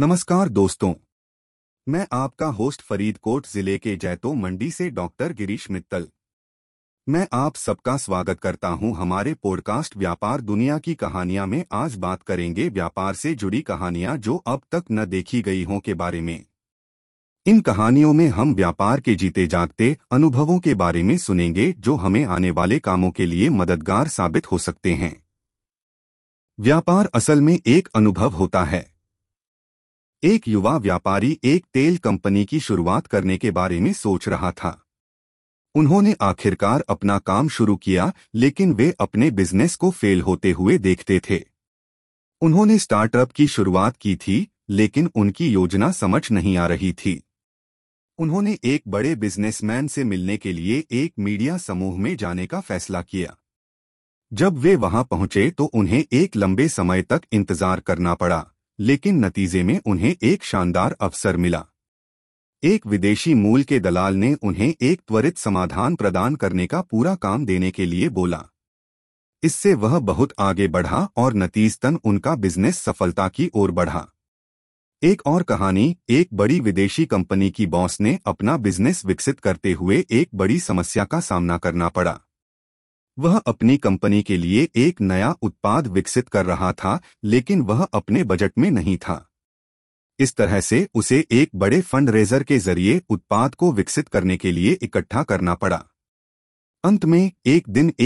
नमस्कार दोस्तों। मैं आपका होस्ट फरीदकोट ज़िले के जैतो मंडी से डॉक्टर गिरीश मित्तल। मैं आप सबका स्वागत करता हूँ हमारे पॉडकास्ट व्यापार दुनिया की कहानियाँ में। आज बात करेंगे व्यापार से जुड़ी कहानियाँ जो अब तक न देखी गई हों के बारे में। इन कहानियों में हम व्यापार के जीते जागते अनुभवों के बारे में सुनेंगे जो हमें आने वाले कामों के लिए मददगार साबित हो सकते हैं। व्यापार असल में एक अनुभव होता है। एक युवा व्यापारी एक तेल कंपनी की शुरुआत करने के बारे में सोच रहा था। उन्होंने आखिरकार अपना काम शुरू किया, लेकिन वे अपने बिज़नेस को फेल होते हुए देखते थे। उन्होंने स्टार्टअप की शुरुआत की थी, लेकिन उनकी योजना समझ नहीं आ रही थी। उन्होंने एक बड़े बिजनेसमैन से मिलने के लिए एक मीडिया समूह में जाने का फैसला किया। जब वे वहाँ पहुँचे तो उन्हें एक लंबे समय तक इंतज़ार करना पड़ा। लेकिन नतीजे में उन्हें एक शानदार अवसर मिला। एक विदेशी मूल के दलाल ने उन्हें एक त्वरित समाधान प्रदान करने का पूरा काम देने के लिए बोला। इससे वह बहुत आगे बढ़ा और नतीजतन उनका बिज़नेस सफलता की ओर बढ़ा। एक और कहानी, एक बड़ी विदेशी कंपनी की बॉस ने अपना बिज़नेस विकसित करते हुए एक बड़ी समस्या का सामना करना पड़ा। वह अपनी कंपनी के लिए एक नया उत्पाद विकसित कर रहा था, लेकिन वह अपने बजट में नहीं था। इस तरह से उसे एक बड़े फंड रेजर के ज़रिए उत्पाद को विकसित करने के लिए इकट्ठा करना पड़ा। अंत में एक दिन एक